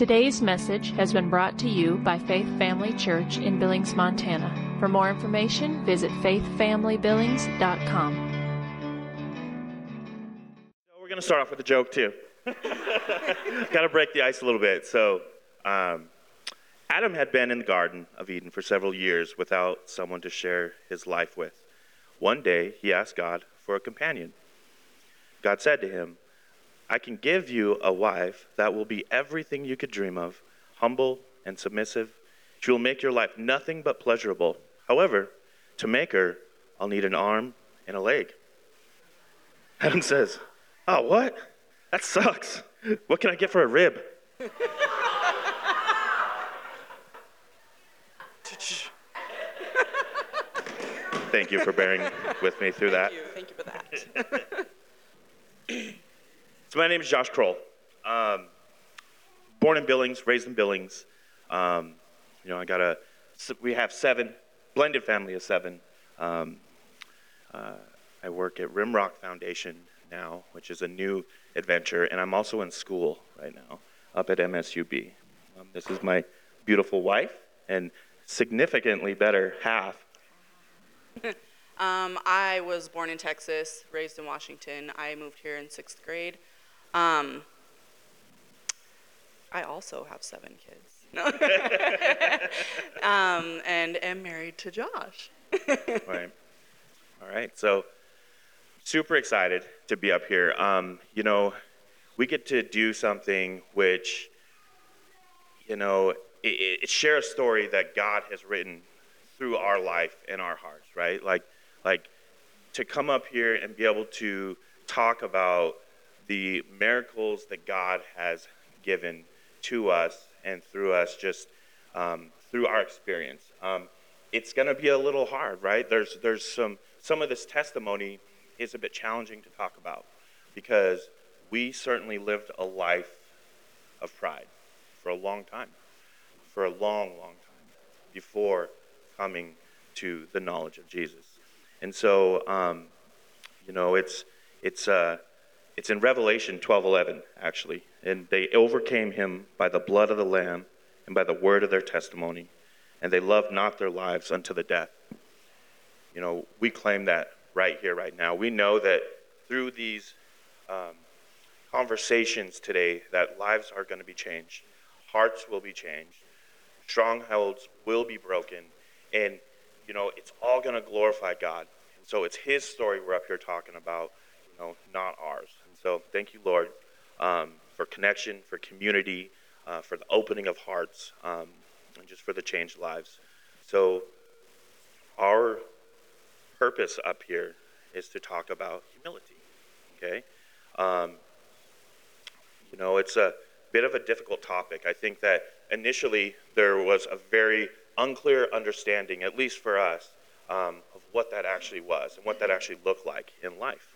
Today's message has been brought to you by Faith Family Church in Billings, Montana. For more information, visit faithfamilybillings.com. We're going to start off with a joke, too. Got to break the ice a little bit. So, um, Adam had been in the Garden of Eden for several years without someone to share his life with. One day, he asked God for a companion. God said to him, I can give you a wife that will be everything you could dream of, humble and submissive. She will make your life nothing but pleasurable. However, to make her, I'll need an arm and a leg. Adam says, Oh, what? That sucks. What can I get for a rib? Thank you for bearing with me through that. Thank you. Thank you for that. So my name is Josh Kroll. Um, born in Billings, raised in Billings. Um, you know, I got a. We have seven blended family of seven. Um, uh, I work at Rimrock Foundation now, which is a new adventure, and I'm also in school right now up at MSUB. Um, this is my beautiful wife and significantly better half. Um, I was born in Texas, raised in Washington. I moved here in sixth grade. Um, I also have seven kids. Um, and am married to Josh. right. All right. So, super excited to be up here. Um, you know, we get to do something which, you know, it, it share a story that God has written through our life and our hearts, right? Like, like to come up here and be able to talk about the miracles that God has given to us and through us, just um, through our experience. Um, it's going to be a little hard, right? There's, there's some, some of this testimony is a bit challenging to talk about because we certainly lived a life of pride for a long time, for a long, long time before coming to the knowledge of Jesus. And so, um, you know, it's, it's, uh, it's in Revelation 12:11 actually, and they overcame him by the blood of the lamb and by the word of their testimony, and they loved not their lives unto the death. You know, we claim that right here, right now. We know that through these um, conversations today, that lives are going to be changed, hearts will be changed, strongholds will be broken, and you know, it's all going to glorify God. And so it's His story we're up here talking about, you know, not ours. So thank you, Lord, um, for connection, for community, uh, for the opening of hearts, um, and just for the changed lives. So our purpose up here is to talk about humility. Okay, um, you know, it's a bit of a difficult topic. I think that initially there was a very unclear understanding, at least for us, um, of what that actually was and what that actually looked like in life.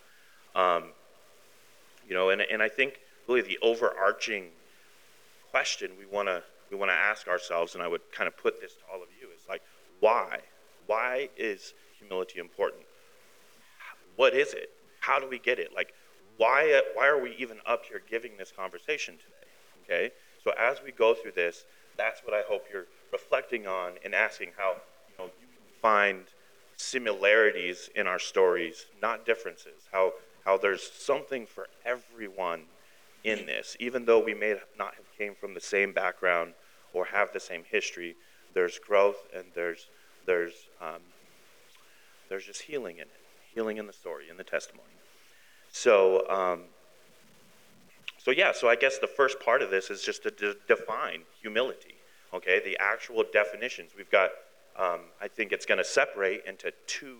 Um, you know, and, and I think really the overarching question we want to we want to ask ourselves, and I would kind of put this to all of you, is like, why? Why is humility important? What is it? How do we get it? Like, why why are we even up here giving this conversation today? Okay, so as we go through this, that's what I hope you're reflecting on and asking how you know you can find similarities in our stories, not differences. How how there's something for everyone in this, even though we may not have came from the same background or have the same history. There's growth and there's there's um, there's just healing in it, healing in the story, in the testimony. So. Um, so yeah, so I guess the first part of this is just to de- define humility. Okay, the actual definitions. We've got. Um, I think it's going to separate into two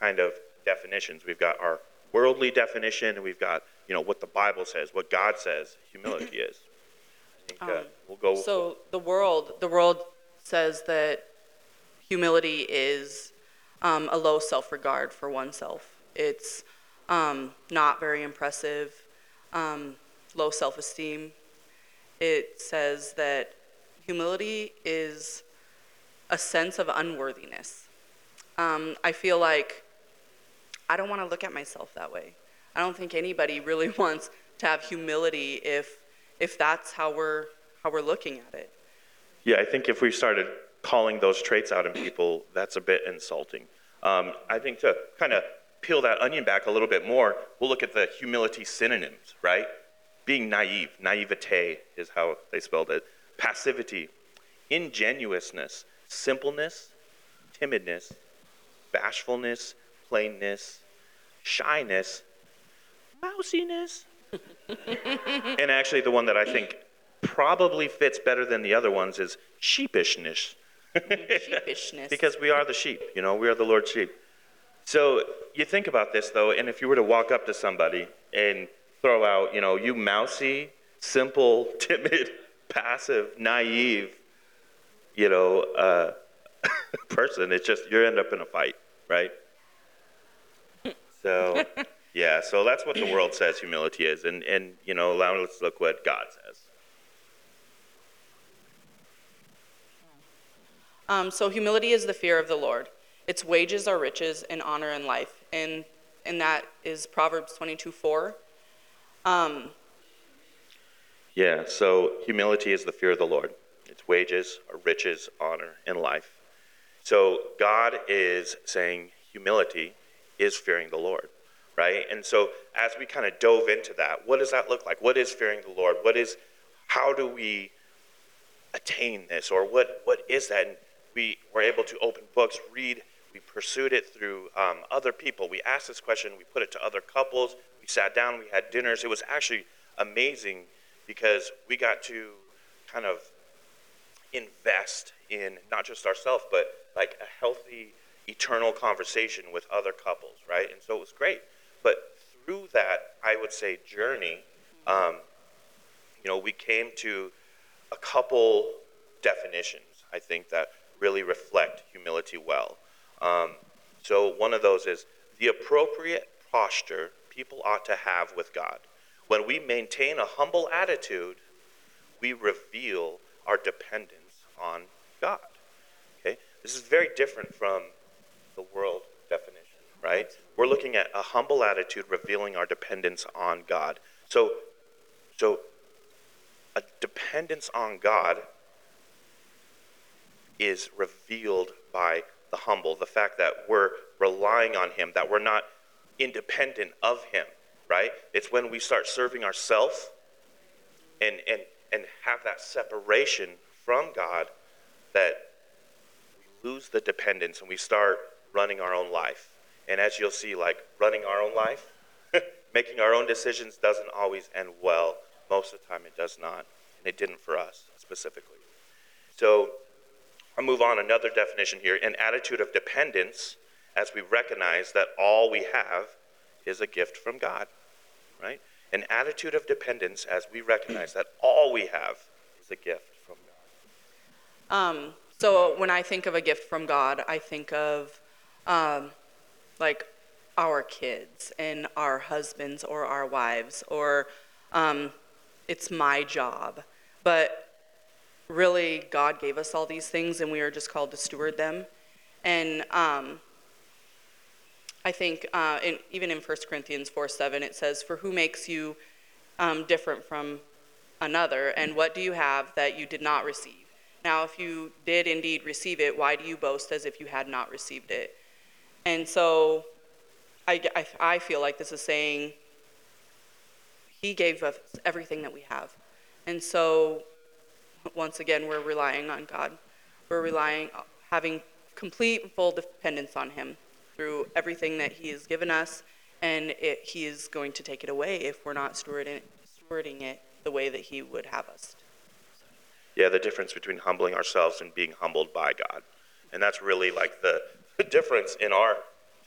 kind of definitions. We've got our worldly definition, and we've got you know what the Bible says, what God says humility is. I think uh, Um, we'll go. So the world, the world says that humility is um, a low self-regard for oneself. It's um, not very impressive, um, low self-esteem. It says that humility is a sense of unworthiness. Um, I feel like I don't want to look at myself that way. I don't think anybody really wants to have humility if if that's how we're how we're looking at it. Yeah, I think if we started calling those traits out in people, that's a bit insulting. Um, I think to kind of peel that onion back a little bit more, we'll look at the humility synonyms, right? Being naive, naivete is how they spelled it. Passivity, ingenuousness, simpleness, timidness, bashfulness, plainness, shyness, mousiness. and actually, the one that I think probably fits better than the other ones is sheepishness. Sheepishness. because we are the sheep, you know, we are the Lord's sheep. So you think about this though, and if you were to walk up to somebody and throw out, you know, you mousy, simple, timid, passive, naive, you know, uh, person, it's just you end up in a fight, right? So, yeah, so that's what the world says humility is, and and you know, now let's look what God says. Um, so humility is the fear of the Lord. Its wages are riches and honor and life, and and that is Proverbs 22 4. Um, Yeah, so humility is the fear of the Lord. Its wages are riches, honor, and life. So God is saying humility is fearing the Lord, right? And so as we kind of dove into that, what does that look like? What is fearing the Lord? What is how do we attain this or what what is that? And we were able to open books, read, we pursued it through um, other people. We asked this question, we put it to other couples, we sat down, we had dinners. It was actually amazing because we got to kind of invest in not just ourselves, but like a healthy, eternal conversation with other couples, right? And so it was great. But through that, I would say, journey, um, you know, we came to a couple definitions, I think, that really reflect humility well. Um, so one of those is the appropriate posture people ought to have with God. When we maintain a humble attitude, we reveal our dependence on God. Okay? This is very different from the world definition, right? We're looking at a humble attitude revealing our dependence on God. So so a dependence on God is revealed by the humble, the fact that we're relying on Him, that we're not independent of Him, right? It's when we start serving ourselves and, and, and have that separation from God that we lose the dependence and we start running our own life. And as you'll see, like running our own life, making our own decisions doesn't always end well. Most of the time, it does not. And it didn't for us specifically. So I'll move on another definition here an attitude of dependence as we recognize that all we have is a gift from God, right? An attitude of dependence as we recognize that all we have is a gift from God. Um, so when I think of a gift from God, I think of um, like our kids and our husbands or our wives, or um, it's my job. But really, God gave us all these things, and we are just called to steward them. And um, I think uh, in, even in 1 Corinthians 4 7, it says, For who makes you um, different from another, and what do you have that you did not receive? Now, if you did indeed receive it, why do you boast as if you had not received it? And so I, I, I feel like this is saying, He gave us everything that we have. And so, once again, we're relying on God. We're relying, having complete full dependence on Him through everything that He has given us, and it, He is going to take it away if we're not stewarding, stewarding it the way that He would have us. Yeah, the difference between humbling ourselves and being humbled by God. And that's really like the, the difference in our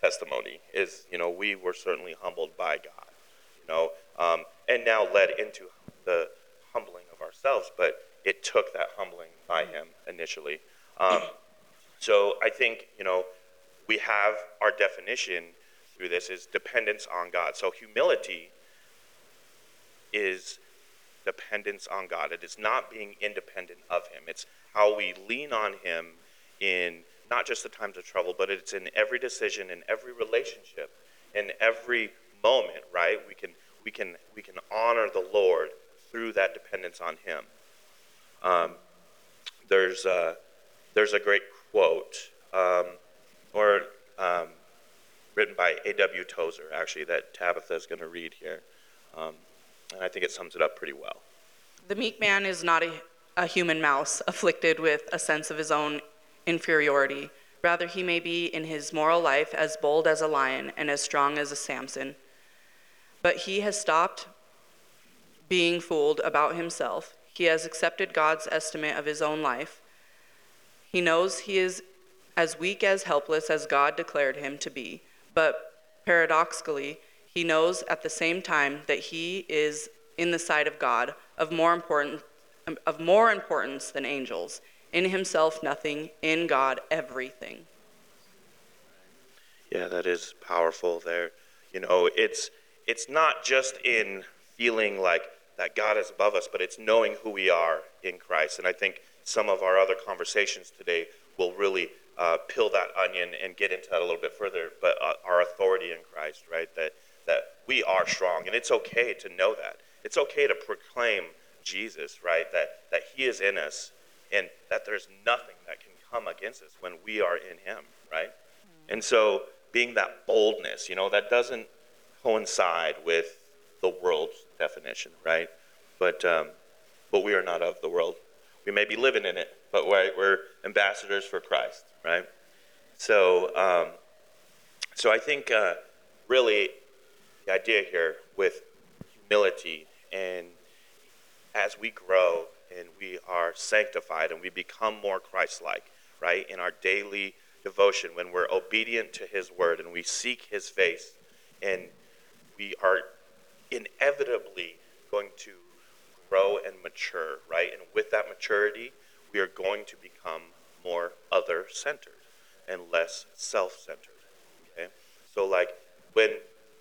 testimony is, you know, we were certainly humbled by God, you know, um, and now led into the humbling of ourselves, but it took that humbling by Him initially. Um, so I think, you know, we have our definition through this is dependence on God. So humility is dependence on God. It is not being independent of Him. It's how we lean on Him in not just the times of trouble, but it's in every decision, in every relationship, in every moment, right? We can we can we can honor the Lord through that dependence on Him. Um, there's, uh, there's a great quote, um, or um, written by A.W. Tozer, actually, that Tabitha is going to read here. Um, and I think it sums it up pretty well. The meek man is not a, a human mouse afflicted with a sense of his own inferiority. Rather, he may be in his moral life as bold as a lion and as strong as a Samson. But he has stopped being fooled about himself. He has accepted God's estimate of his own life. He knows he is as weak as helpless as God declared him to be. But paradoxically, he knows at the same time that he is in the sight of God of more important of more importance than angels. In himself nothing, in God everything. Yeah, that is powerful there. You know, it's it's not just in feeling like that God is above us, but it's knowing who we are in Christ. And I think some of our other conversations today will really uh, peel that onion and get into that a little bit further. But uh, our authority in Christ, right? That that we are strong, and it's okay to know that. It's okay to proclaim Jesus, right? That that He is in us, and that there's nothing that can come against us when we are in Him, right? And so, being that boldness, you know, that doesn't coincide with the world's definition, right? But um, but we are not of the world. We may be living in it, but we're, we're ambassadors for Christ, right? So um, so I think uh, really the idea here with humility and as we grow and we are sanctified and we become more Christ-like, right? In our daily devotion, when we're obedient to His word and we seek His face, and we are inevitably going to grow and mature, right? And with that maturity, we are going to become more other centered and less self centered. Okay? So, like, when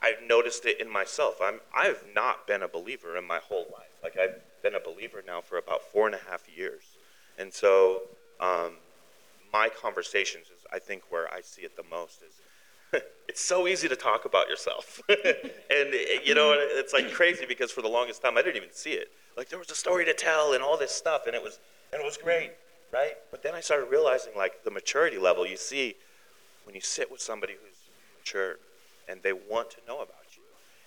I've noticed it in myself, I'm, I've not been a believer in my whole life. Like, I've been a believer now for about four and a half years. And so, um, my conversations is, I think, where I see it the most is it's so easy to talk about yourself. and, you know, it's like crazy because for the longest time I didn't even see it. Like there was a story to tell and all this stuff, and it was, and it was great, right? But then I started realizing like the maturity level you see when you sit with somebody who's mature and they want to know about.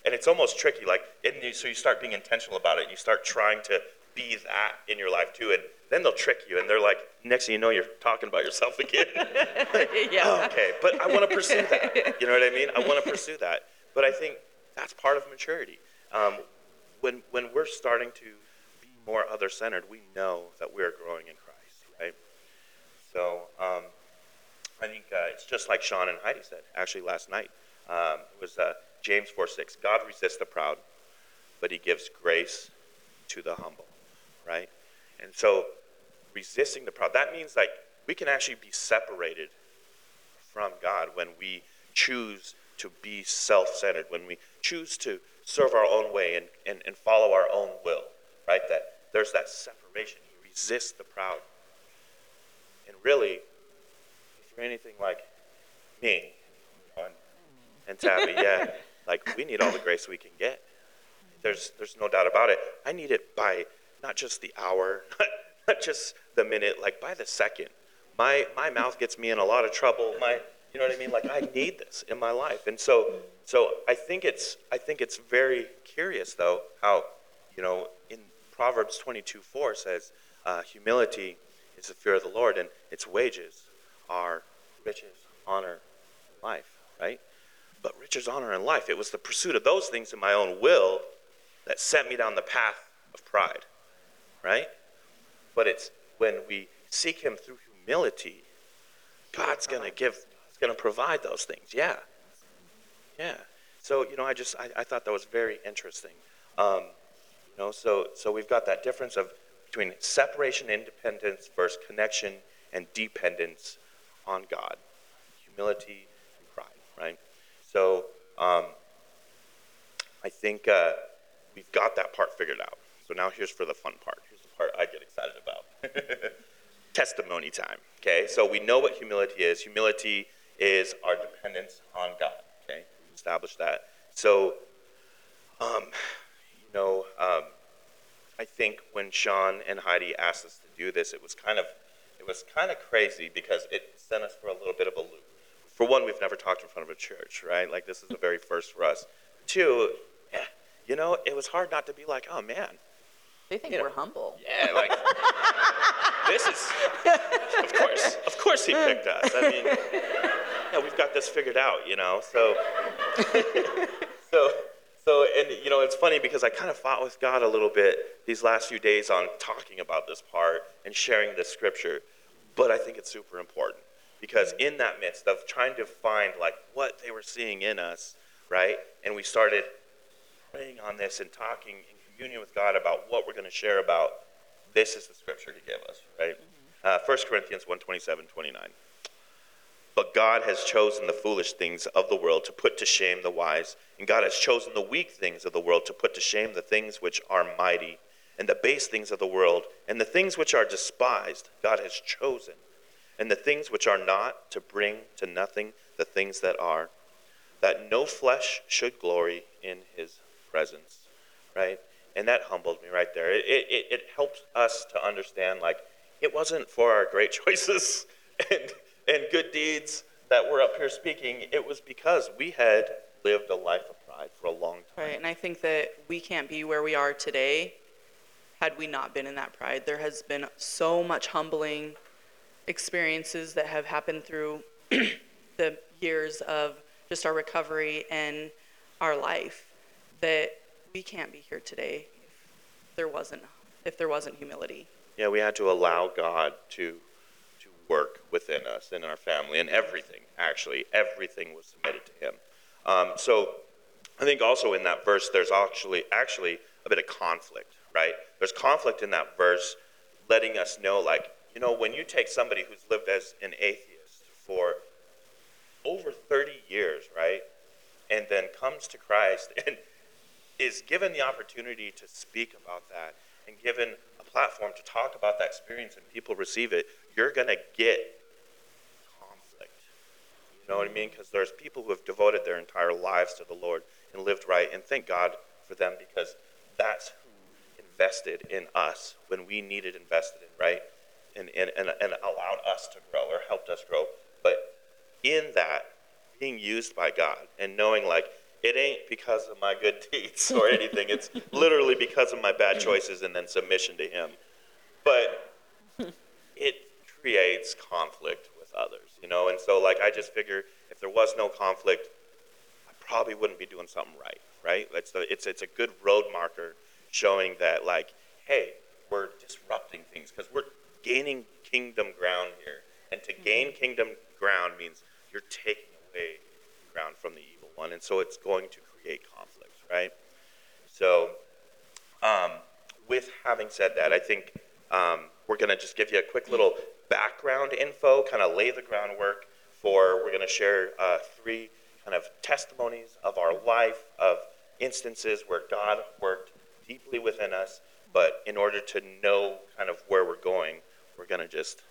And it's almost tricky, like, you, so you start being intentional about it. You start trying to be that in your life too. And then they'll trick you, and they're like, next thing you know, you're talking about yourself again. like, yeah. Oh, okay, but I want to pursue that. You know what I mean? I want to pursue that. But I think that's part of maturity. Um, when when we're starting to be more other-centered, we know that we're growing in Christ, right? So um, I think uh, it's just like Sean and Heidi said actually last night. Um, it was uh, James 4:6. God resists the proud, but He gives grace to the humble, right? And so resisting the proud, that means like we can actually be separated from God when we choose to be self centered, when we choose to serve our own way and, and, and follow our own will, right? That there's that separation. He resists the proud. And really, if you're anything like me and Tabby, yeah, like we need all the grace we can get. There's, there's no doubt about it. I need it by not just the hour, not, not just the minute, like by the second. My, my mouth gets me in a lot of trouble. My, you know what I mean? Like I need this in my life. And so, so I think it's, I think it's very curious though, how, you know, in Proverbs 22, 4 says, uh, humility is the fear of the Lord and its wages are riches, honor, life, right? But riches, honor, and life, it was the pursuit of those things in my own will that sent me down the path of pride, right? But it's when we seek Him through humility, God's going to give, He's going to provide those things. Yeah. Yeah. So, you know, I just, I, I thought that was very interesting. Um, you know, so, so we've got that difference of between separation, independence versus connection and dependence on God, humility and pride, right? So um, I think uh, we've got that part figured out. So now here's for the fun part. Here's the part I get excited about. Testimony time. Okay, so we know what humility is. Humility is our dependence on God. Okay, we established that. So, um, you know, um, I think when Sean and Heidi asked us to do this, it was kind of it was kind of crazy because it sent us for a little bit of a loop. For one, we've never talked in front of a church, right? Like this is the very first for us. Two, you know, it was hard not to be like, oh man, They think You we're humble. yeah, like this is of course, of course he picked us. I mean, yeah, we've got this figured out, you know. So, so, so, and you know, it's funny because I kind of fought with God a little bit these last few days on talking about this part and sharing this scripture, but I think it's super important because in that midst of trying to find like what they were seeing in us, right, and we started praying on this and talking in communion with God about what we're going to share about, this is the scripture to give us, right? Uh, 1 Corinthians 1 27, 29. But God has chosen the foolish things of the world to put to shame the wise, and God has chosen the weak things of the world to put to shame the things which are mighty, and the base things of the world, and the things which are despised, God has chosen, and the things which are not to bring to nothing the things that are, that no flesh should glory in his presence, right? And that humbled me right there. It, it, it helped us to understand, like, it wasn't for our great choices and, and good deeds that we're up here speaking. It was because we had lived a life of pride for a long time. Right, and I think that we can't be where we are today had we not been in that pride. There has been so much humbling experiences that have happened through the years of just our recovery and our life that we can't be here today if there wasn't if there wasn't humility. Yeah, we had to allow God to to work within us and our family and everything. Actually, everything was submitted to Him. Um, so, I think also in that verse, there's actually actually a bit of conflict, right? There's conflict in that verse, letting us know, like, you know, when you take somebody who's lived as an atheist for over 30 years, right, and then comes to Christ and is given the opportunity to speak about that and given a platform to talk about that experience and people receive it, you're going to get conflict. You know what I mean? Because there's people who have devoted their entire lives to the Lord and lived right, and thank God for them because that's who invested in us when we needed invested in, right? And, and, and, and allowed us to grow or helped us grow. But in that, being used by God and knowing like it ain't because of my good deeds or anything. it's literally because of my bad mm-hmm. choices and then submission to Him. But it creates conflict with others, you know? And so, like, I just figure if there was no conflict, I probably wouldn't be doing something right, right? It's, the, it's, it's a good road marker showing that, like, hey, we're disrupting things because we're gaining kingdom ground here. And to gain kingdom ground means you're taking away ground from the evil one. And so it's going to create conflict, right? So, um, with having said that, I think um, we're going to just give you a quick little background info, kind of lay the groundwork for, we're going to share uh, three kind of testimonies of our life, of instances where God worked deeply within us. But in order to know kind of where we're going, we're going to just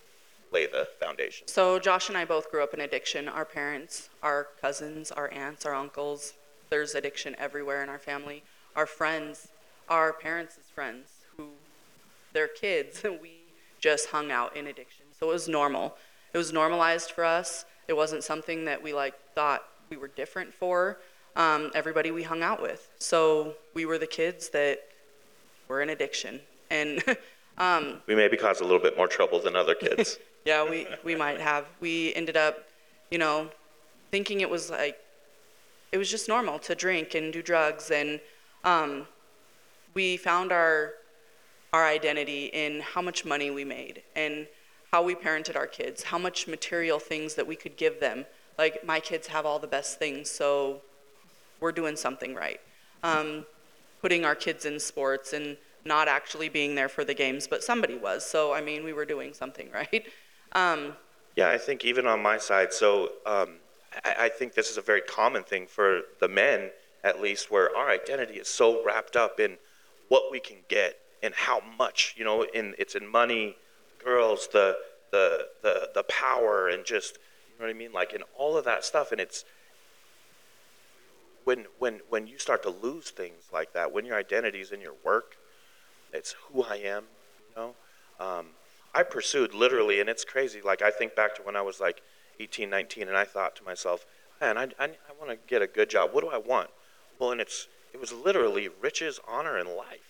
lay the foundation. So Josh and I both grew up in addiction. Our parents, our cousins, our aunts, our uncles. There's addiction everywhere in our family. Our friends, our parents' friends, who their kids, we just hung out in addiction. So it was normal. It was normalized for us. It wasn't something that we like thought we were different for. Um, everybody we hung out with. So we were the kids that were in addiction. And um, We maybe caused a little bit more trouble than other kids. yeah, we, we might have. We ended up, you know, thinking it was like, it was just normal to drink and do drugs. And um, we found our, our identity in how much money we made and how we parented our kids, how much material things that we could give them. Like, my kids have all the best things, so we're doing something right. Um, putting our kids in sports and not actually being there for the games, but somebody was. So, I mean, we were doing something right. Um, Yeah, I think even on my side, so um, I, I think this is a very common thing for the men, at least, where our identity is so wrapped up in what we can get and how much, you know, in it's in money, girls, the the the the power, and just you know what I mean, like in all of that stuff, and it's when when when you start to lose things like that, when your identity is in your work, it's who I am. You know, um, I pursued literally, and it's crazy. Like I think back to when I was like 18, 19, and I thought to myself, man, I, I, I want to get a good job. What do I want? Well, and it's it was literally riches, honor, and life.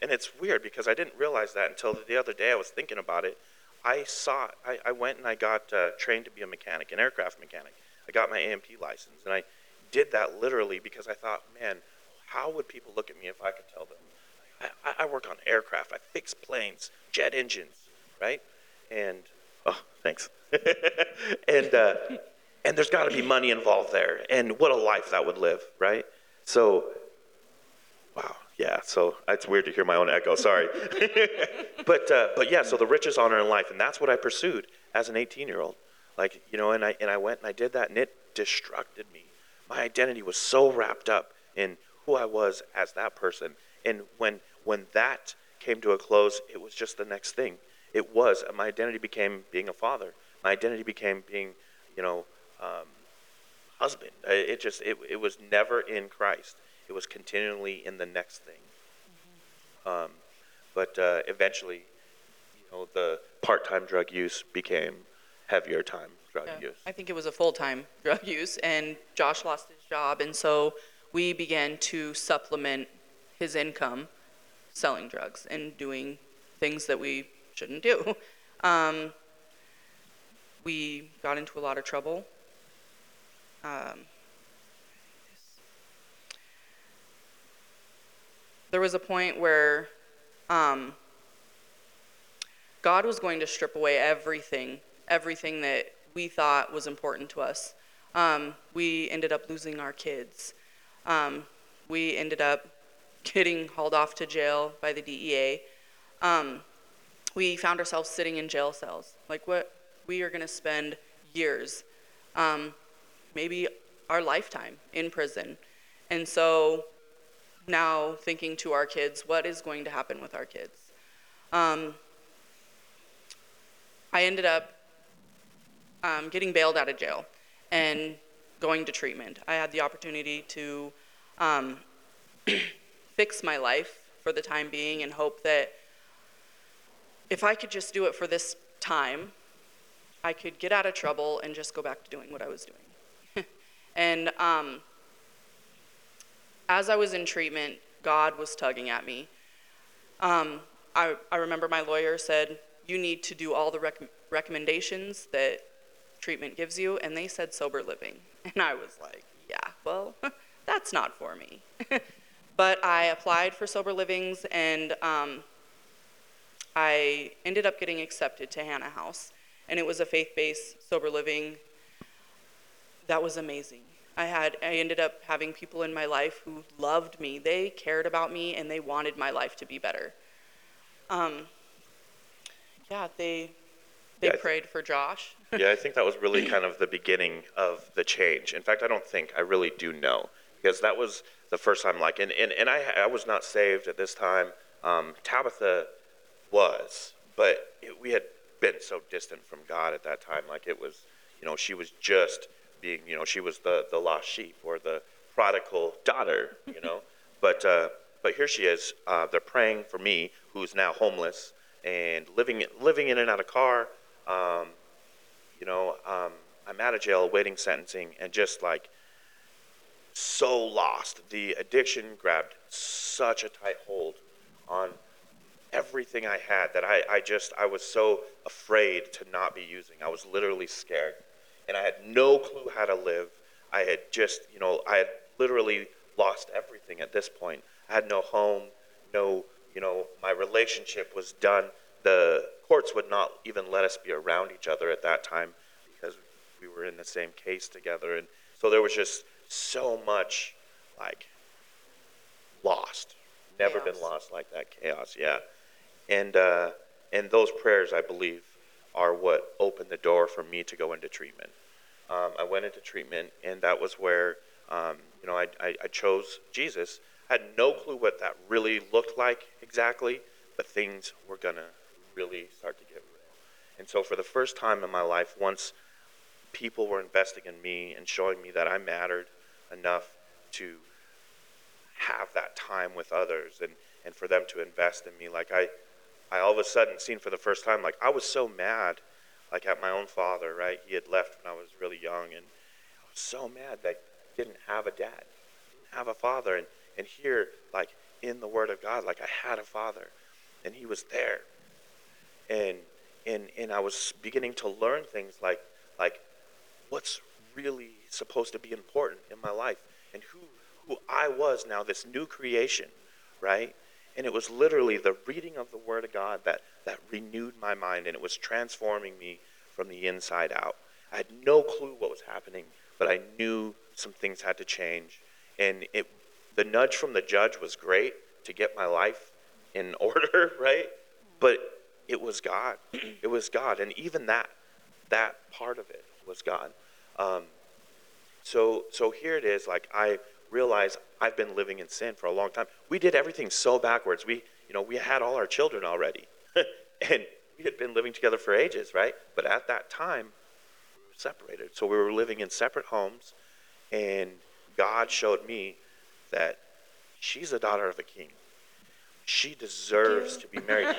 And it's weird because I didn't realize that until the other day. I was thinking about it. I saw, I, I went and I got uh, trained to be a mechanic, an aircraft mechanic. I got my A&P license, and I did that literally because I thought, man, how would people look at me if I could tell them? I, I work on aircraft. I fix planes, jet engines, right? And oh, thanks. and uh, and there's got to be money involved there. And what a life that would live, right? So, wow, yeah. So it's weird to hear my own echo. Sorry, but uh, but yeah. So the riches, honor, and life, and that's what I pursued as an 18-year-old. Like you know, and I and I went and I did that, and it destructed me. My identity was so wrapped up in who I was as that person, and when when that came to a close, it was just the next thing. It was my identity became being a father. My identity became being, you know, um, husband. It just it, it was never in Christ. It was continually in the next thing. Mm-hmm. Um, but uh, eventually, you know, the part-time drug use became heavier time drug yeah. use. I think it was a full-time drug use, and Josh lost his job, and so we began to supplement his income selling drugs and doing things that we shouldn't do. Um, we got into a lot of trouble. Um, there was a point where um, God was going to strip away everything, everything that we thought was important to us. Um, we ended up losing our kids. Um, we ended up getting hauled off to jail by the DEA. Um, we found ourselves sitting in jail cells. Like, what? We are going to spend years, um, maybe our lifetime in prison. And so now thinking to our kids, what is going to happen with our kids? Um, I ended up um, getting bailed out of jail and going to treatment. I had the opportunity to um, fix my life for the time being and hope that if I could just do it for this time, I could get out of trouble and just go back to doing what I was doing. and um, as I was in treatment, God was tugging at me. Um, I, I remember my lawyer said, You need to do all the rec- recommendations that treatment gives you, and they said sober living. And I was like, Yeah, well, that's not for me. But I applied for sober livings and um, I ended up getting accepted to Hannah House. And it was a faith based sober living that was amazing. I had I ended up having people in my life who loved me. They cared about me and they wanted my life to be better. Um, yeah, they they yeah, prayed for Josh. yeah, I think that was really kind of the beginning of the change. In fact, I don't think I really do know because that was the first time. Like, and, and, and I, I was not saved at this time. Um, Tabitha was, but it, we had been so distant from God at that time. Like, it was, you know, she was just being, you know, she was the, the lost sheep or the prodigal daughter, you know. but, uh, but here she is. Uh, they're praying for me, who's now homeless and living, living in and out of car. Um, you know, um, I'm out of jail awaiting sentencing and just like so lost. The addiction grabbed such a tight hold on everything I had that I, I just, I was so afraid to not be using. I was literally scared. And I had no clue how to live. I had just, you know, I had literally lost everything at this point. I had no home, no, you know, my relationship was done. The courts would not even let us be around each other at that time because we were in the same case together. And so there was just so much like lost. Never chaos. been lost like that chaos, yeah. And uh, and those prayers, I believe, are what opened the door for me to go into treatment. Um, I went into treatment, and that was where um, you know I, I, I chose Jesus. I had no clue what that really looked like exactly, but things were gonna really start to get real. And so, for the first time in my life, once people were investing in me and showing me that I mattered, enough to have that time with others and, and for them to invest in me. Like I, I all of a sudden seen for the first time, like I was so mad, like at my own father, right? He had left when I was really young, and I was so mad that I didn't have a dad, didn't have a father, and and here, like in the Word of God, like I had a father, and he was there, and and and I was beginning to learn things like like what's really supposed to be important in my life. And who who I was now this new creation right? And it was literally the reading of the word of God that that renewed my mind and it was transforming me from the inside out. I had no clue what was happening but I knew some things had to change. And it the nudge from the judge was great to get my life in order right? But it was God. It was God, and even that that part of it was God. Um, so so here it is. Like I realize I've been living in sin for a long time. We did everything so backwards. We you know we had all our children already, and we had been living together for ages, right? But at that time, we were separated. So we were living in separate homes, and God showed me that she's a daughter of a king she deserves to be married.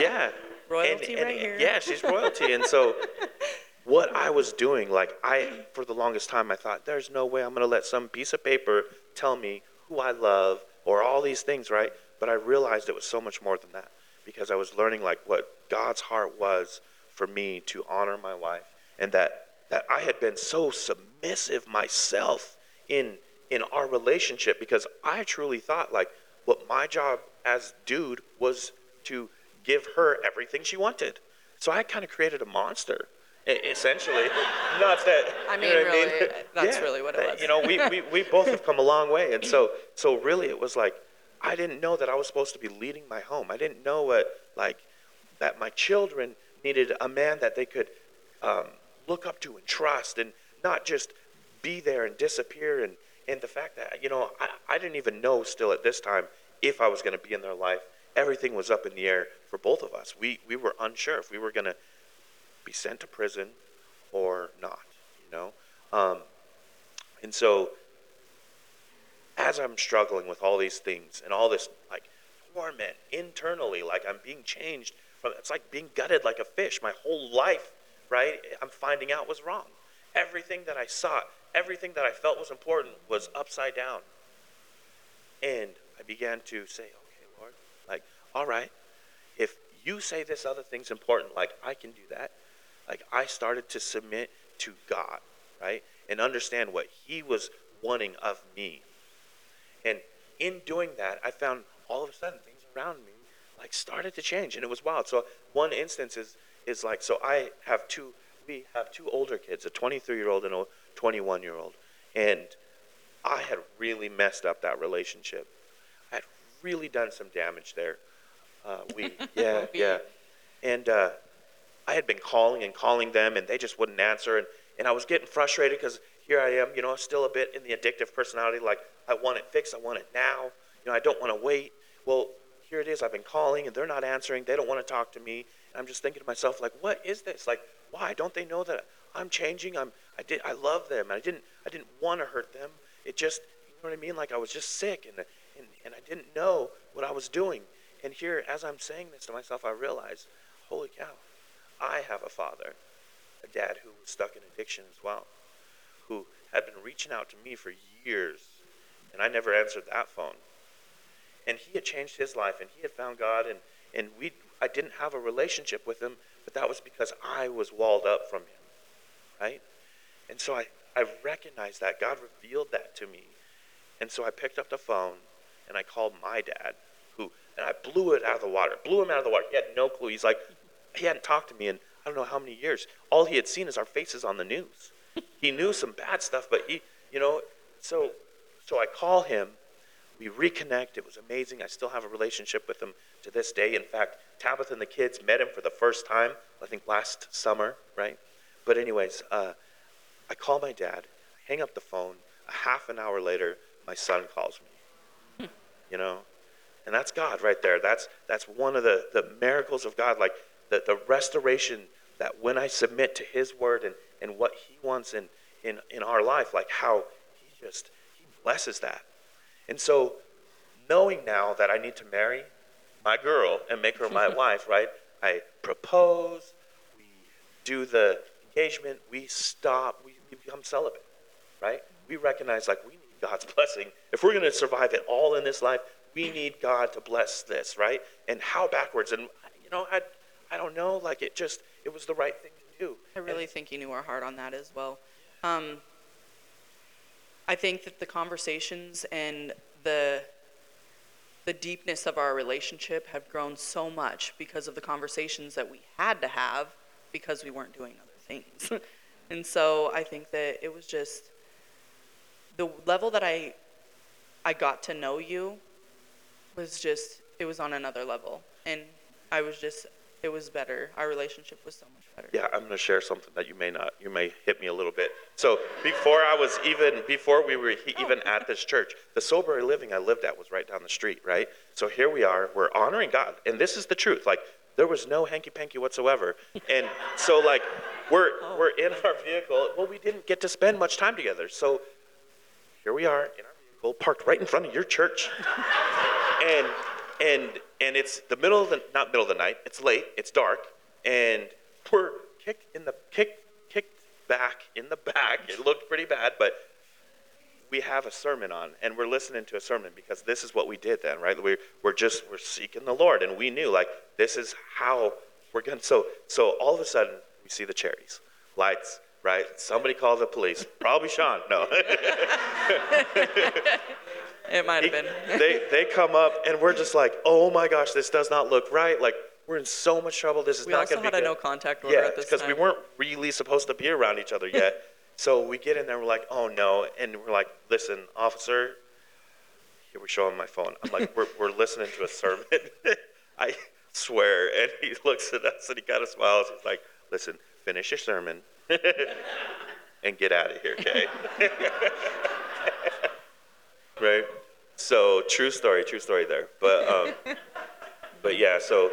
yeah. Royalty and, and, right here. Yeah, she's royalty. And so what I was doing, like I for the longest time I thought, there's no way I'm gonna let some piece of paper tell me who I love or all these things, right? But I realized it was so much more than that. Because I was learning like what God's heart was for me to honor my wife and that that I had been so submissive myself in in our relationship because I truly thought like what my job as dude was to give her everything she wanted. So I kind of created a monster, essentially. Not that. I mean, you know really, I mean? that's yeah, really what it was. You know, we, we, we both have come a long way. And so, so really, it was like, I didn't know that I was supposed to be leading my home. I didn't know what, like, that my children needed a man that they could um, look up to and trust and not just be there and disappear and and the fact that, you know, I, I didn't even know still at this time if I was going to be in their life. Everything was up in the air for both of us. We, we were unsure if we were going to be sent to prison or not, you know? Um, and so, as I'm struggling with all these things and all this, like, torment internally, like I'm being changed from, it's like being gutted like a fish. My whole life, right? I'm finding out was wrong. Everything that I sought everything that I felt was important was upside down. And I began to say, okay, Lord, like, all right, if you say this other thing's important, like, I can do that. Like, I started to submit to God, right? And understand what He was wanting of me. And in doing that, I found all of a sudden things around me like started to change and it was wild. So one instance is is like so I have two we have two older kids, a 23 year old and a 21 year old. And I had really messed up that relationship. I had really done some damage there. Uh, we, yeah, yeah. And uh, I had been calling and calling them, and they just wouldn't answer. And, and I was getting frustrated because here I am, you know, still a bit in the addictive personality. Like, I want it fixed, I want it now. You know, I don't want to wait. Well, here it is. I've been calling, and they're not answering. They don't want to talk to me. And I'm just thinking to myself, like, what is this? Like, why don't they know that I'm changing? I'm I did I love them. I didn't I didn't want to hurt them. It just you know what I mean? Like I was just sick and and, and I didn't know what I was doing. And here as I'm saying this to myself, I realize, holy cow, I have a father, a dad who was stuck in addiction as well, who had been reaching out to me for years, and I never answered that phone. And he had changed his life and he had found God and, and we I didn't have a relationship with him, but that was because I was walled up from him. Right? And so I, I recognized that. God revealed that to me. And so I picked up the phone and I called my dad, who, and I blew it out of the water. Blew him out of the water. He had no clue. He's like, he hadn't talked to me in I don't know how many years. All he had seen is our faces on the news. he knew some bad stuff, but he, you know, so so I call him. We reconnect. It was amazing. I still have a relationship with him to this day. In fact, Tabitha and the kids met him for the first time, I think last summer, right? But anyways, uh, I call my dad, I hang up the phone. A half an hour later, my son calls me. you know? And that's God right there. That's, that's one of the, the miracles of God, like the, the restoration that when I submit to His word and, and what He wants in, in, in our life, like how He just He blesses that. And so knowing now that I need to marry my girl and make her my wife, right? I propose, we do the engagement, we stop, we, we become celibate, right? We recognize like we need God's blessing. If we're going to survive it all in this life, we need God to bless this, right? And how backwards? And you know, I, I don't know. Like it just, it was the right thing to do. I really And- think you knew our heart on that as well. Um, I think that the conversations and the the deepness of our relationship have grown so much because of the conversations that we had to have because we weren't doing other things. and so I think that it was just the level that I I got to know you was just it was on another level and I was just it was better. Our relationship was so much better. Yeah, I'm going to share something that you may not, you may hit me a little bit. So before I was even, before we were even at this church, the sober living I lived at was right down the street, right? So here we are, we're honoring God, and this is the truth. Like there was no hanky panky whatsoever, and so like we're we're in our vehicle. Well, we didn't get to spend much time together, so here we are in our vehicle, parked right in front of your church, and and and it's the middle of the not middle of the night. It's late. It's dark, and we're kicked in the kicked kicked back in the back. It looked pretty bad, but we have a sermon on, and we're listening to a sermon because this is what we did then, right? We're we're just we're seeking the Lord, and we knew like this is how we're going. to So so all of a sudden we see the cherries, lights. Right? Somebody call the police. Probably Sean. No. It might have been. they they come up and we're just like, oh my gosh, this does not look right. Like we're in so much trouble. This is We not going to be We also had a no contact order yeah, at this because we weren't really supposed to be around each other yet. so we get in there, we're like, oh no, and we're like, listen, officer. Here we show him my phone. I'm like, we're we're listening to a sermon. I swear, and he looks at us and he kind of smiles. He's like, listen, finish your sermon and get out of here, okay? Right? So true story, true story there. But um, but yeah, so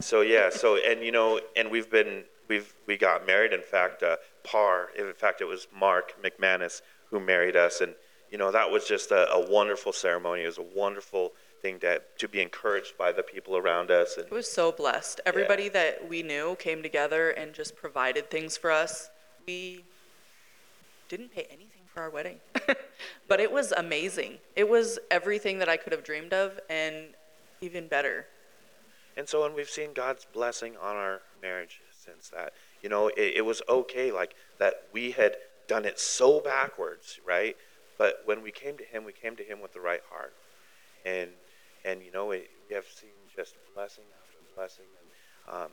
so yeah, so and you know, and we've been we've we got married. In fact, uh, Par. In fact, it was Mark McManus who married us, and you know that was just a, a wonderful ceremony. It was a wonderful thing to to be encouraged by the people around us, and It was so blessed. Everybody that we knew came together and just provided things for us. We didn't pay anything for our wedding, but it was amazing. It was everything that I could have dreamed of and even better. And so, and we've seen God's blessing on our marriage since that. You know, it, it was okay, like that we had done it so backwards, right? But when we came to Him, we came to Him with the right heart, and and you know, it, we have seen just blessing after blessing, and um,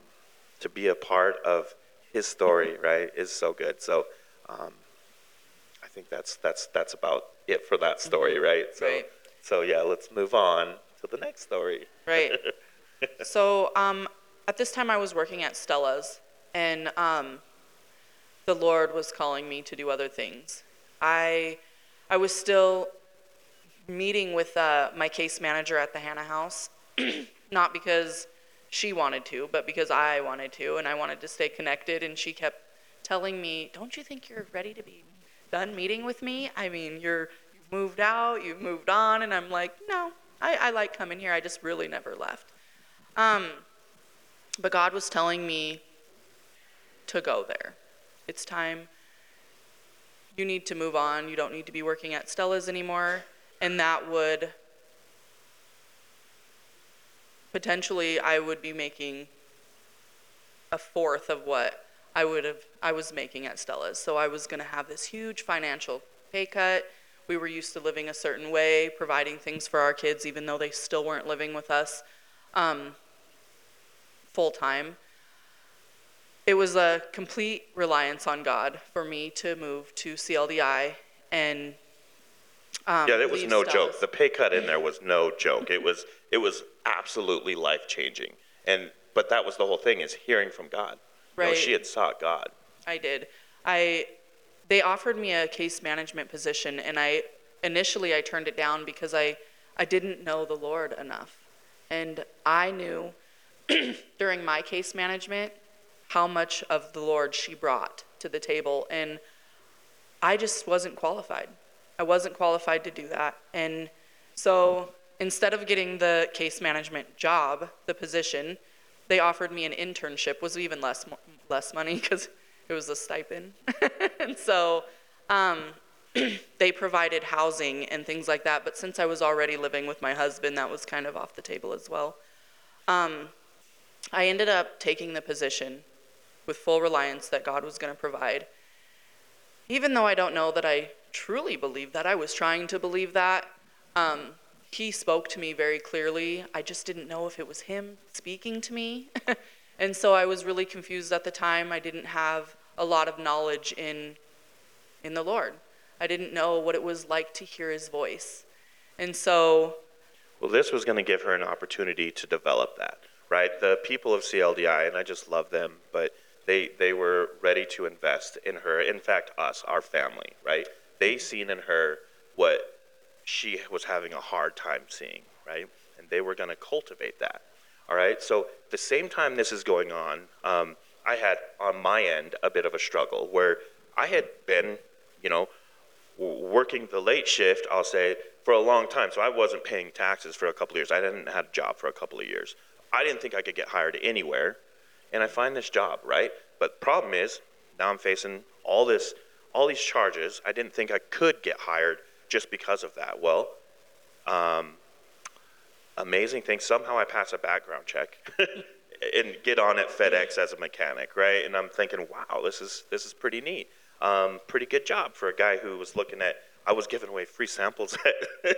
to be a part of His story, right, is so good. So, um, I think that's that's that's about it for that story, right? So, Right. so yeah, let's move on to the next story. Right. so um, at this time, I was working at Stella's, and um, the Lord was calling me to do other things. I, I was still meeting with uh, my case manager at the Hannah House, not because she wanted to, but because I wanted to, and I wanted to stay connected. And she kept telling me, "Don't you think you're ready to be done meeting with me? I mean, you're you've moved out, you've moved on." And I'm like, "No, I, I like coming here. I just really never left." Um, but God was telling me to go there. It's time. You need to move on. You don't need to be working at Stella's anymore. And that would potentially I would be making a fourth of what I would have I was making at Stella's. So I was going to have this huge financial pay cut. We were used to living a certain way, providing things for our kids, even though they still weren't living with us um, full time. It was a complete reliance on God for me to move to CLDI and um, Yeah, it was no Stella's. joke. The pay cut in there was no joke. It was it was absolutely life changing. And but that was the whole thing is hearing from God. Right. she had sought God. I did. I they offered me a case management position and I initially I turned it down because I I didn't know the Lord enough. And I knew during my case management how much of the Lord she brought to the table and I just wasn't qualified. I wasn't qualified to do that. And so instead of getting the case management job, the position, they offered me an internship, was even less less money because it was a stipend. and so um, they provided housing and things like that. But since I was already living with my husband, that was kind of off the table as well. Um, I ended up taking the position with full reliance that God was going to provide. Even though I don't know that I truly believe that, I was trying to believe that. Um, he spoke to me very clearly. I just didn't know if it was him speaking to me. and so I was really confused at the time. I didn't have a lot of knowledge in in the Lord. I didn't know what it was like to hear his voice. And so well this was going to give her an opportunity to develop that, right? The people of CLDI and I just love them, but they they were ready to invest in her. In fact, us, our family, right? They seen in her what she was having a hard time seeing, right? And they were going to cultivate that. All right. So the same time this is going on, um, I had on my end a bit of a struggle where I had been, you know, working the late shift. I'll say for a long time. So I wasn't paying taxes for a couple of years. I didn't have a job for a couple of years. I didn't think I could get hired anywhere, and I find this job, right? But the problem is, now I'm facing all this, all these charges. I didn't think I could get hired just because of that. Well, um, amazing thing. Somehow I pass a background check and get on at FedEx as a mechanic, right? And I'm thinking, wow, this is this is pretty neat. Um, pretty good job for a guy who was looking at. I was giving away free samples at,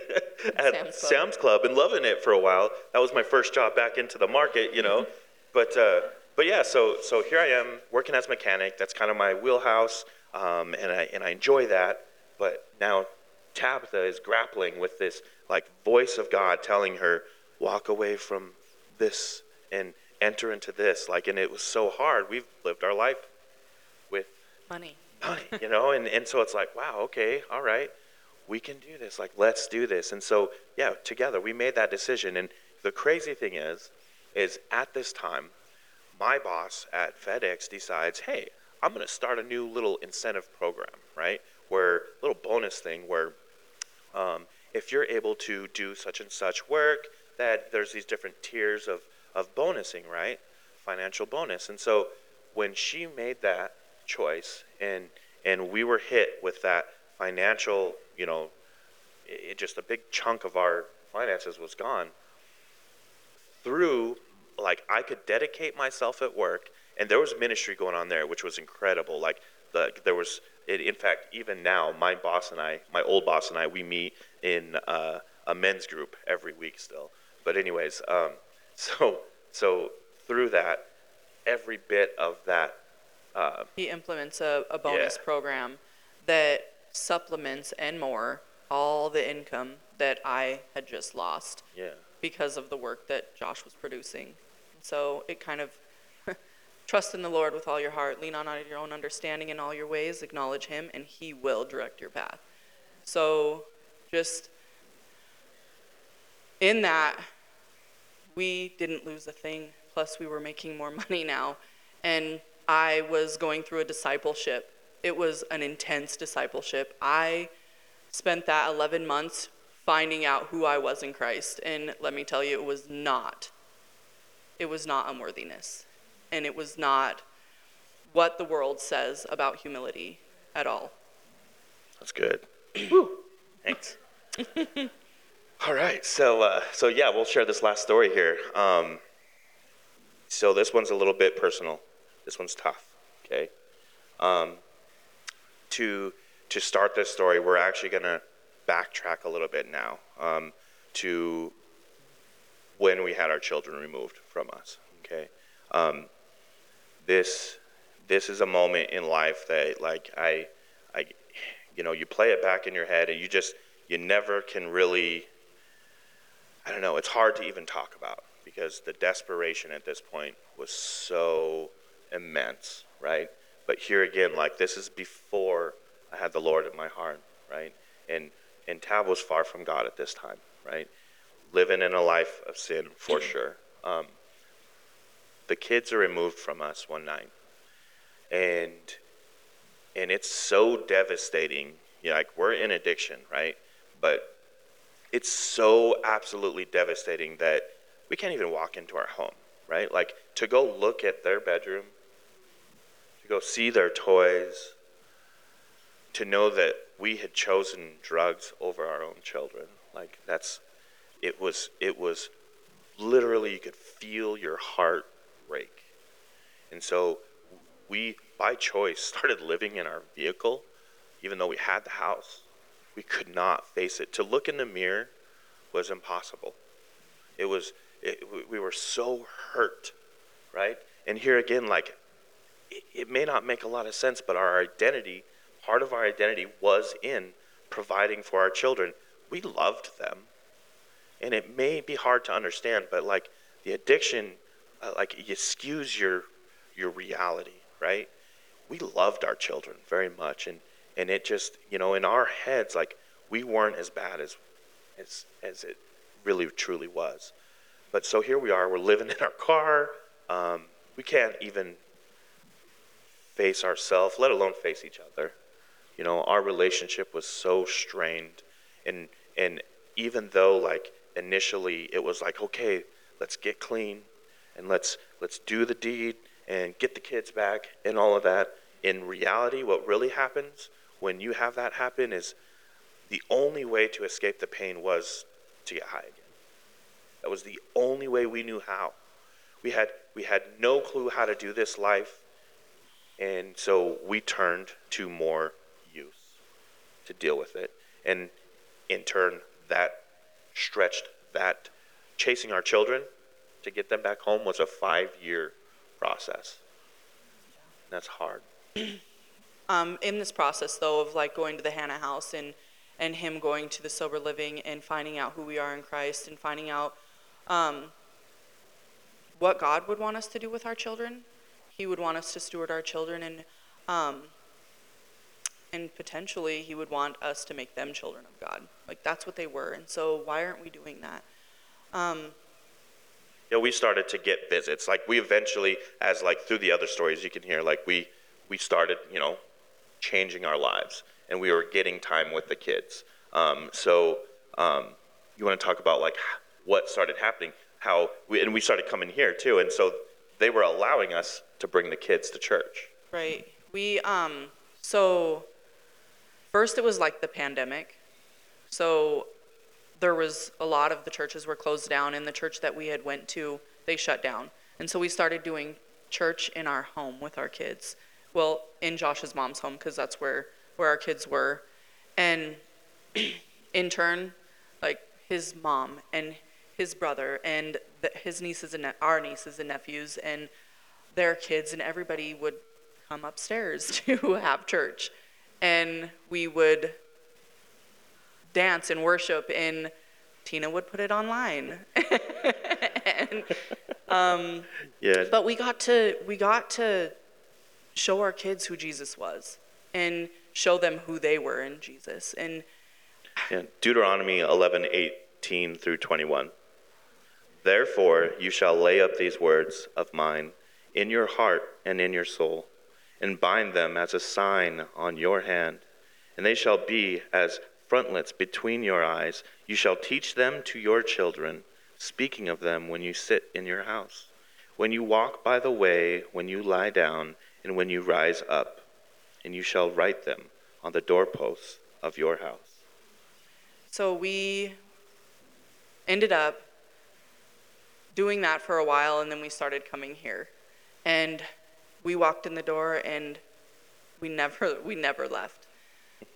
at Sam's, Club. Sam's, Club. and loving it for a while. That was my first job back into the market, you know. but uh, but yeah, so so here I am working as a mechanic. That's kind of my wheelhouse, um, and I and I enjoy that. But now Tabitha is grappling with this like voice of God telling her, walk away from this and enter into this. Like, and it was so hard. We've lived our life with money. Money, you know, and, and so it's like, wow, okay, all right, we can do this. Like, let's do this. And so, yeah, together we made that decision. And the crazy thing is, is at this time, my boss at FedEx decides, hey, I'm going to start a new little incentive program, right? Where little bonus thing where um, if you're able to do such and such work, that there's these different tiers of, of bonusing, right? Financial bonus. And so when she made that choice and and we were hit with that financial, you know, it, just a big chunk of our finances was gone through like I could dedicate myself at work and there was ministry going on there which was incredible like the, there was it, in fact, even now, my boss and I, my old boss and I, we meet in uh, a men's group every week still. But anyways, um, so so through that, every bit of that. Uh, he implements a, a bonus yeah. program that supplements and more all the income that I had just lost. Yeah. Because of the work that Josh was producing. So it kind of Trust in the Lord with all your heart. Lean on your own understanding in all your ways. Acknowledge Him, and He will direct your path. So, just in that, we didn't lose a thing. Plus, we were making more money now. And I was going through a discipleship. It was an intense discipleship. I spent that 11 months finding out who I was in Christ. And let me tell you, it was not. It was not unworthiness and it was not what the world says about humility at all. That's good. Thanks. all right, so uh, so yeah, we'll share this last story here. Um, so this one's a little bit personal. This one's tough. Okay. Um, to to start this story, we're actually going to backtrack a little bit now um, to when we had our children removed from us. Okay. Um, this this is a moment in life that like I I you know you play it back in your head and you just you never can really I don't know it's hard to even talk about because the desperation at this point was so immense right? But here again like this is before I had the Lord in my heart right? And and Tab was far from God at this time right? Living in a life of sin for sure. Um, the kids are removed from us one night, and and it's so devastating. You know, like we're in addiction, right? But it's so absolutely devastating that we can't even walk into our home, right? Like to go look at their bedroom, to go see their toys, to know that we had chosen drugs over our own children. Like that's it was it was literally you could feel your heart break. And so we by choice started living in our vehicle even though we had the house. We could not face it. To look in the mirror was impossible. It was it, we were so hurt, right? And here again like it, it may not make a lot of sense, but our identity part of our identity was in providing for our children. We loved them. And it may be hard to understand, but like the addiction, uh, like it skews your, your reality, right? We loved our children very much. And, and it just, you know, in our heads, like we weren't as bad as, as, as it really truly was. But so here we are, we're living in our car. Um, we can't even face ourselves, let alone face each other. You know, our relationship was so strained, and and even though like initially it was like, okay, let's get clean, and let's let's do the deed and get the kids back and all of that. In reality, what really happens when you have that happen is the only way to escape the pain was to get high again. That was the only way we knew how. We had we had no clue how to do this life, and so we turned to more use to deal with it. And in turn, that stretched that chasing our children to get them back home was a five year process. That's hard. Um, in this process, though, of like going to the Hannah house and, and him going to the sober living and finding out who we are in Christ and finding out um, what God would want us to do with our children, He would want us to steward our children and um, and potentially he would want us to make them children of God. Like that's what they were. And so why aren't we doing that? Um, yeah, we started to get visits. Like we eventually, as like through the other stories you can hear, like we we started, you know, changing our lives, and we were getting time with the kids. Um, so um, you want to talk about like what started happening? How we and we started coming here too, and so they were allowing us to bring the kids to church. Right. We um so First, it was like the pandemic. So there was a lot of the churches were closed down, and the church that we had went to, they shut down. And so we started doing church in our home with our kids. Well, in Josh's mom's home, because that's where, where our kids were. And in turn, like his mom and his brother and the, his nieces and ne- our nieces and nephews and their kids and everybody would come upstairs to have church and we would dance and worship and Tina would put it online. and, um, yeah. But we got to we got to show our kids who Jesus was and show them who they were in Jesus. And yeah. Deuteronomy 11, 18 through 21. Therefore, you shall lay up these words of mine in your heart and in your soul and bind them as a sign on your hand, and they shall be as frontlets between your eyes. You shall teach them to your children, speaking of them when you sit in your house, when you walk by the way, when you lie down, and when you rise up, and you shall write them on the doorposts of your house. So we ended up doing that for a while, and then we started coming here. And we walked in the door and we never we never left.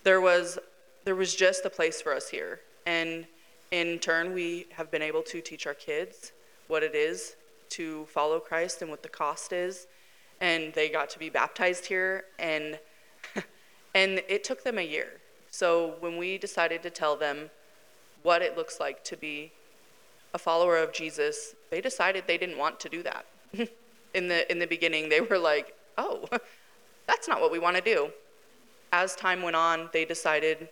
There was there was just a place for us here. And in turn we have been able to teach our kids what it is to follow Christ and what the cost is. And they got to be baptized here and and it took them a year. So when we decided to tell them what it looks like to be a follower of Jesus, they decided they didn't want to do that. in the in the beginning they were like, "Oh, that's not what we want to do." As time went on, they decided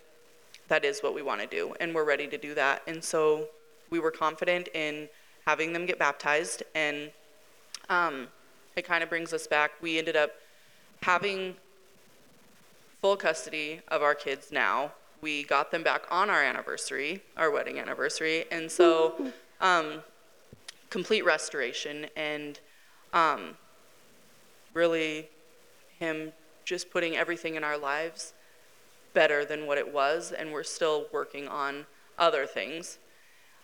that is what we want to do and we're ready to do that. And so we were confident in having them get baptized and um, it kind of brings us back. We ended up having full custody of our kids now we got them back on our anniversary, our wedding anniversary, and so um, complete restoration and um, really him just putting everything in our lives better than what it was, and we're still working on other things.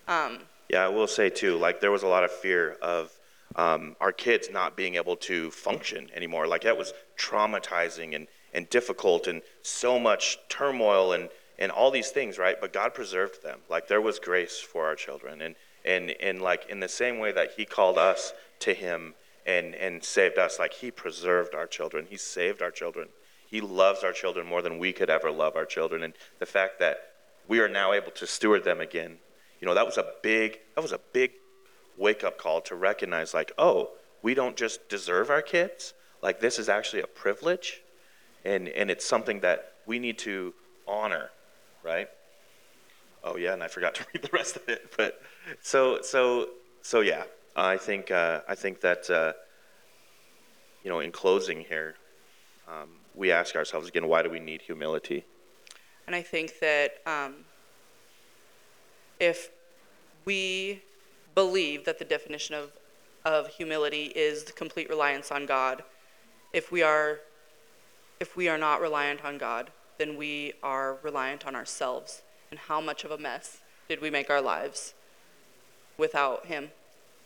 Um, Yeah, I will say too, like there was a lot of fear of um, our kids not being able to function anymore. Like that was traumatizing and, and difficult and so much turmoil and, and all these things, right? But God preserved them. Like there was grace for our children. And, and, and like in the same way that He called us to Him and, and saved us, like He preserved our children, He saved our children. He loves our children more than we could ever love our children. And the fact that we are now able to steward them again, you know, that was a big, that was a big wake up call to recognize, like, oh, we don't just deserve our kids. Like, this is actually a privilege, and, and it's something that we need to honor, right? Oh, yeah, and I forgot to read the rest of it. But so, so, so yeah, I think, uh, I think that, uh, you know, in closing here, um, we ask ourselves again, why do we need humility? And I think that um, if we believe that the definition of, of humility is the complete reliance on God, if we are if we are not reliant on God, then we are reliant on ourselves. And how much of a mess did we make our lives without Him?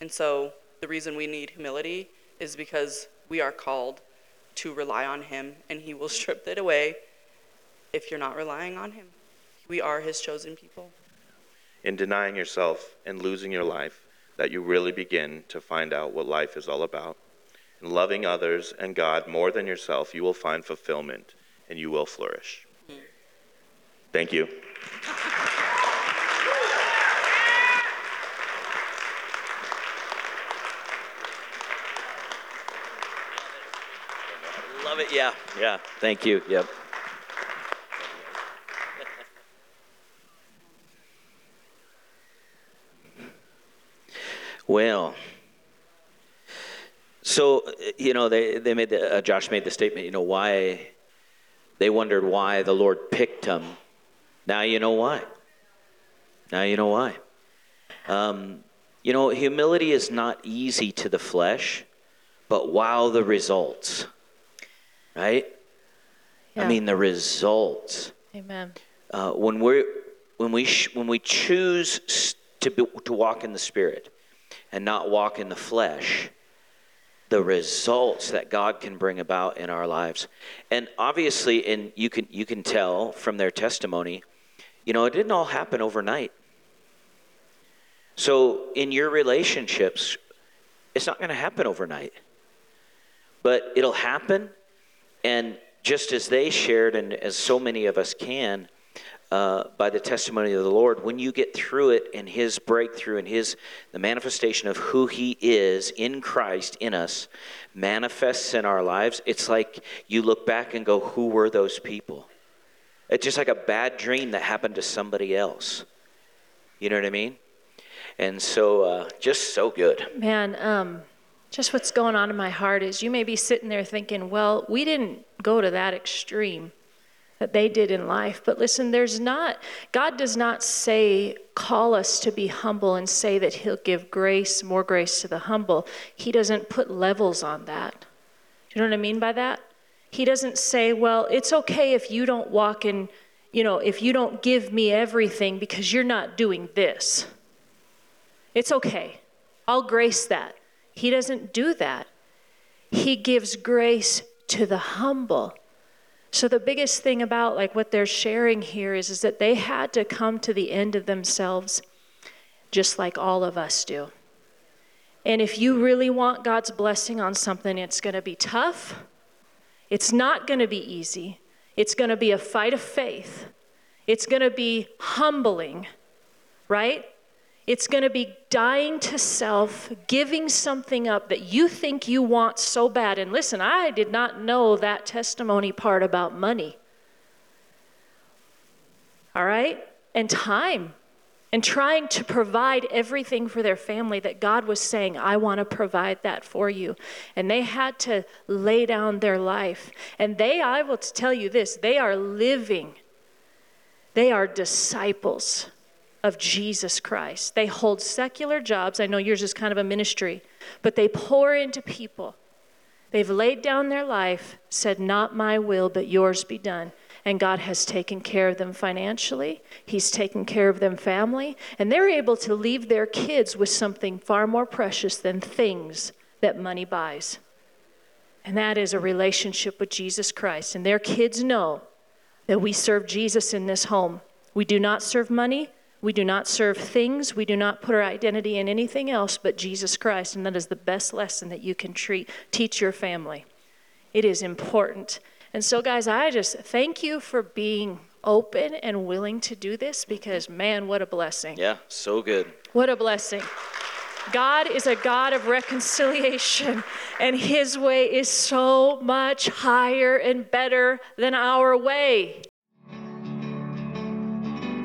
And so the reason we need humility is because we are called to rely on Him, and He will strip it away if you're not relying on Him. We are His chosen people. In denying yourself and losing your life, that you really begin to find out what life is all about. In loving others and God more than yourself, you will find fulfillment and you will flourish. Thank you. Love it. Yeah. Yeah. Thank you. Yep. Well, so you know they they made the, uh, Josh made the statement. You know why they wondered why the Lord picked him. Now you know why. Now you know why. Um, you know, humility is not easy to the flesh, but wow, the results, right? I mean, the results. Amen. Uh, when we when we sh- when we choose to be, to walk in the Spirit and not walk in the flesh, the results that God can bring about in our lives, and obviously, and you can you can tell from their testimony, you know, it didn't all happen overnight. So in your relationships, it's not going to happen overnight, but it'll happen, and just as they shared, and as so many of us can, uh, by the testimony of the Lord, when you get through it and His breakthrough and His the manifestation of who He is in Christ in us manifests in our lives, it's like you look back and go, "Who were those people?" It's just like a bad dream that happened to somebody else. You know what I mean? And so, uh, just so good. Man, um, just what's going on in my heart is you may be sitting there thinking, well, we didn't go to that extreme that they did in life. But listen, there's not, God does not say, call us to be humble and say that He'll give grace, more grace to the humble. He doesn't put levels on that. You know what I mean by that? He doesn't say, well, it's okay if you don't walk in, you know, if you don't give me everything because you're not doing this. It's okay. I'll grace that. He doesn't do that. He gives grace to the humble. So the biggest thing about like what they're sharing here is, is that they had to come to the end of themselves just like all of us do. And if you really want God's blessing on something, it's going to be tough. It's not going to be easy. It's going to be a fight of faith. It's going to be humbling, right? It's going to be dying to self, giving something up that you think you want so bad. And listen, I did not know that testimony part about money. All right? And time. And trying to provide everything for their family that God was saying, I want to provide that for you. And they had to lay down their life. And they, I will tell you this, they are living They are disciples of Jesus Christ. They hold secular jobs. I know yours is kind of a ministry, but they pour into people. They've laid down their life, said, Not my will, but yours be done. And God has taken care of them financially, He's taken care of them family, and they're able to leave their kids with something far more precious than things that money buys. And that is a relationship with Jesus Christ. And their kids know that we serve Jesus in this home. We do not serve money, we do not serve things. We do not put our identity in anything else but Jesus Christ. And that is the best lesson that you can treat, teach your family. It is important. And so, guys, I just thank you for being open and willing to do this because, man, what a blessing. Yeah, so good. What a blessing. God is a God of reconciliation, and His way is so much higher and better than our way.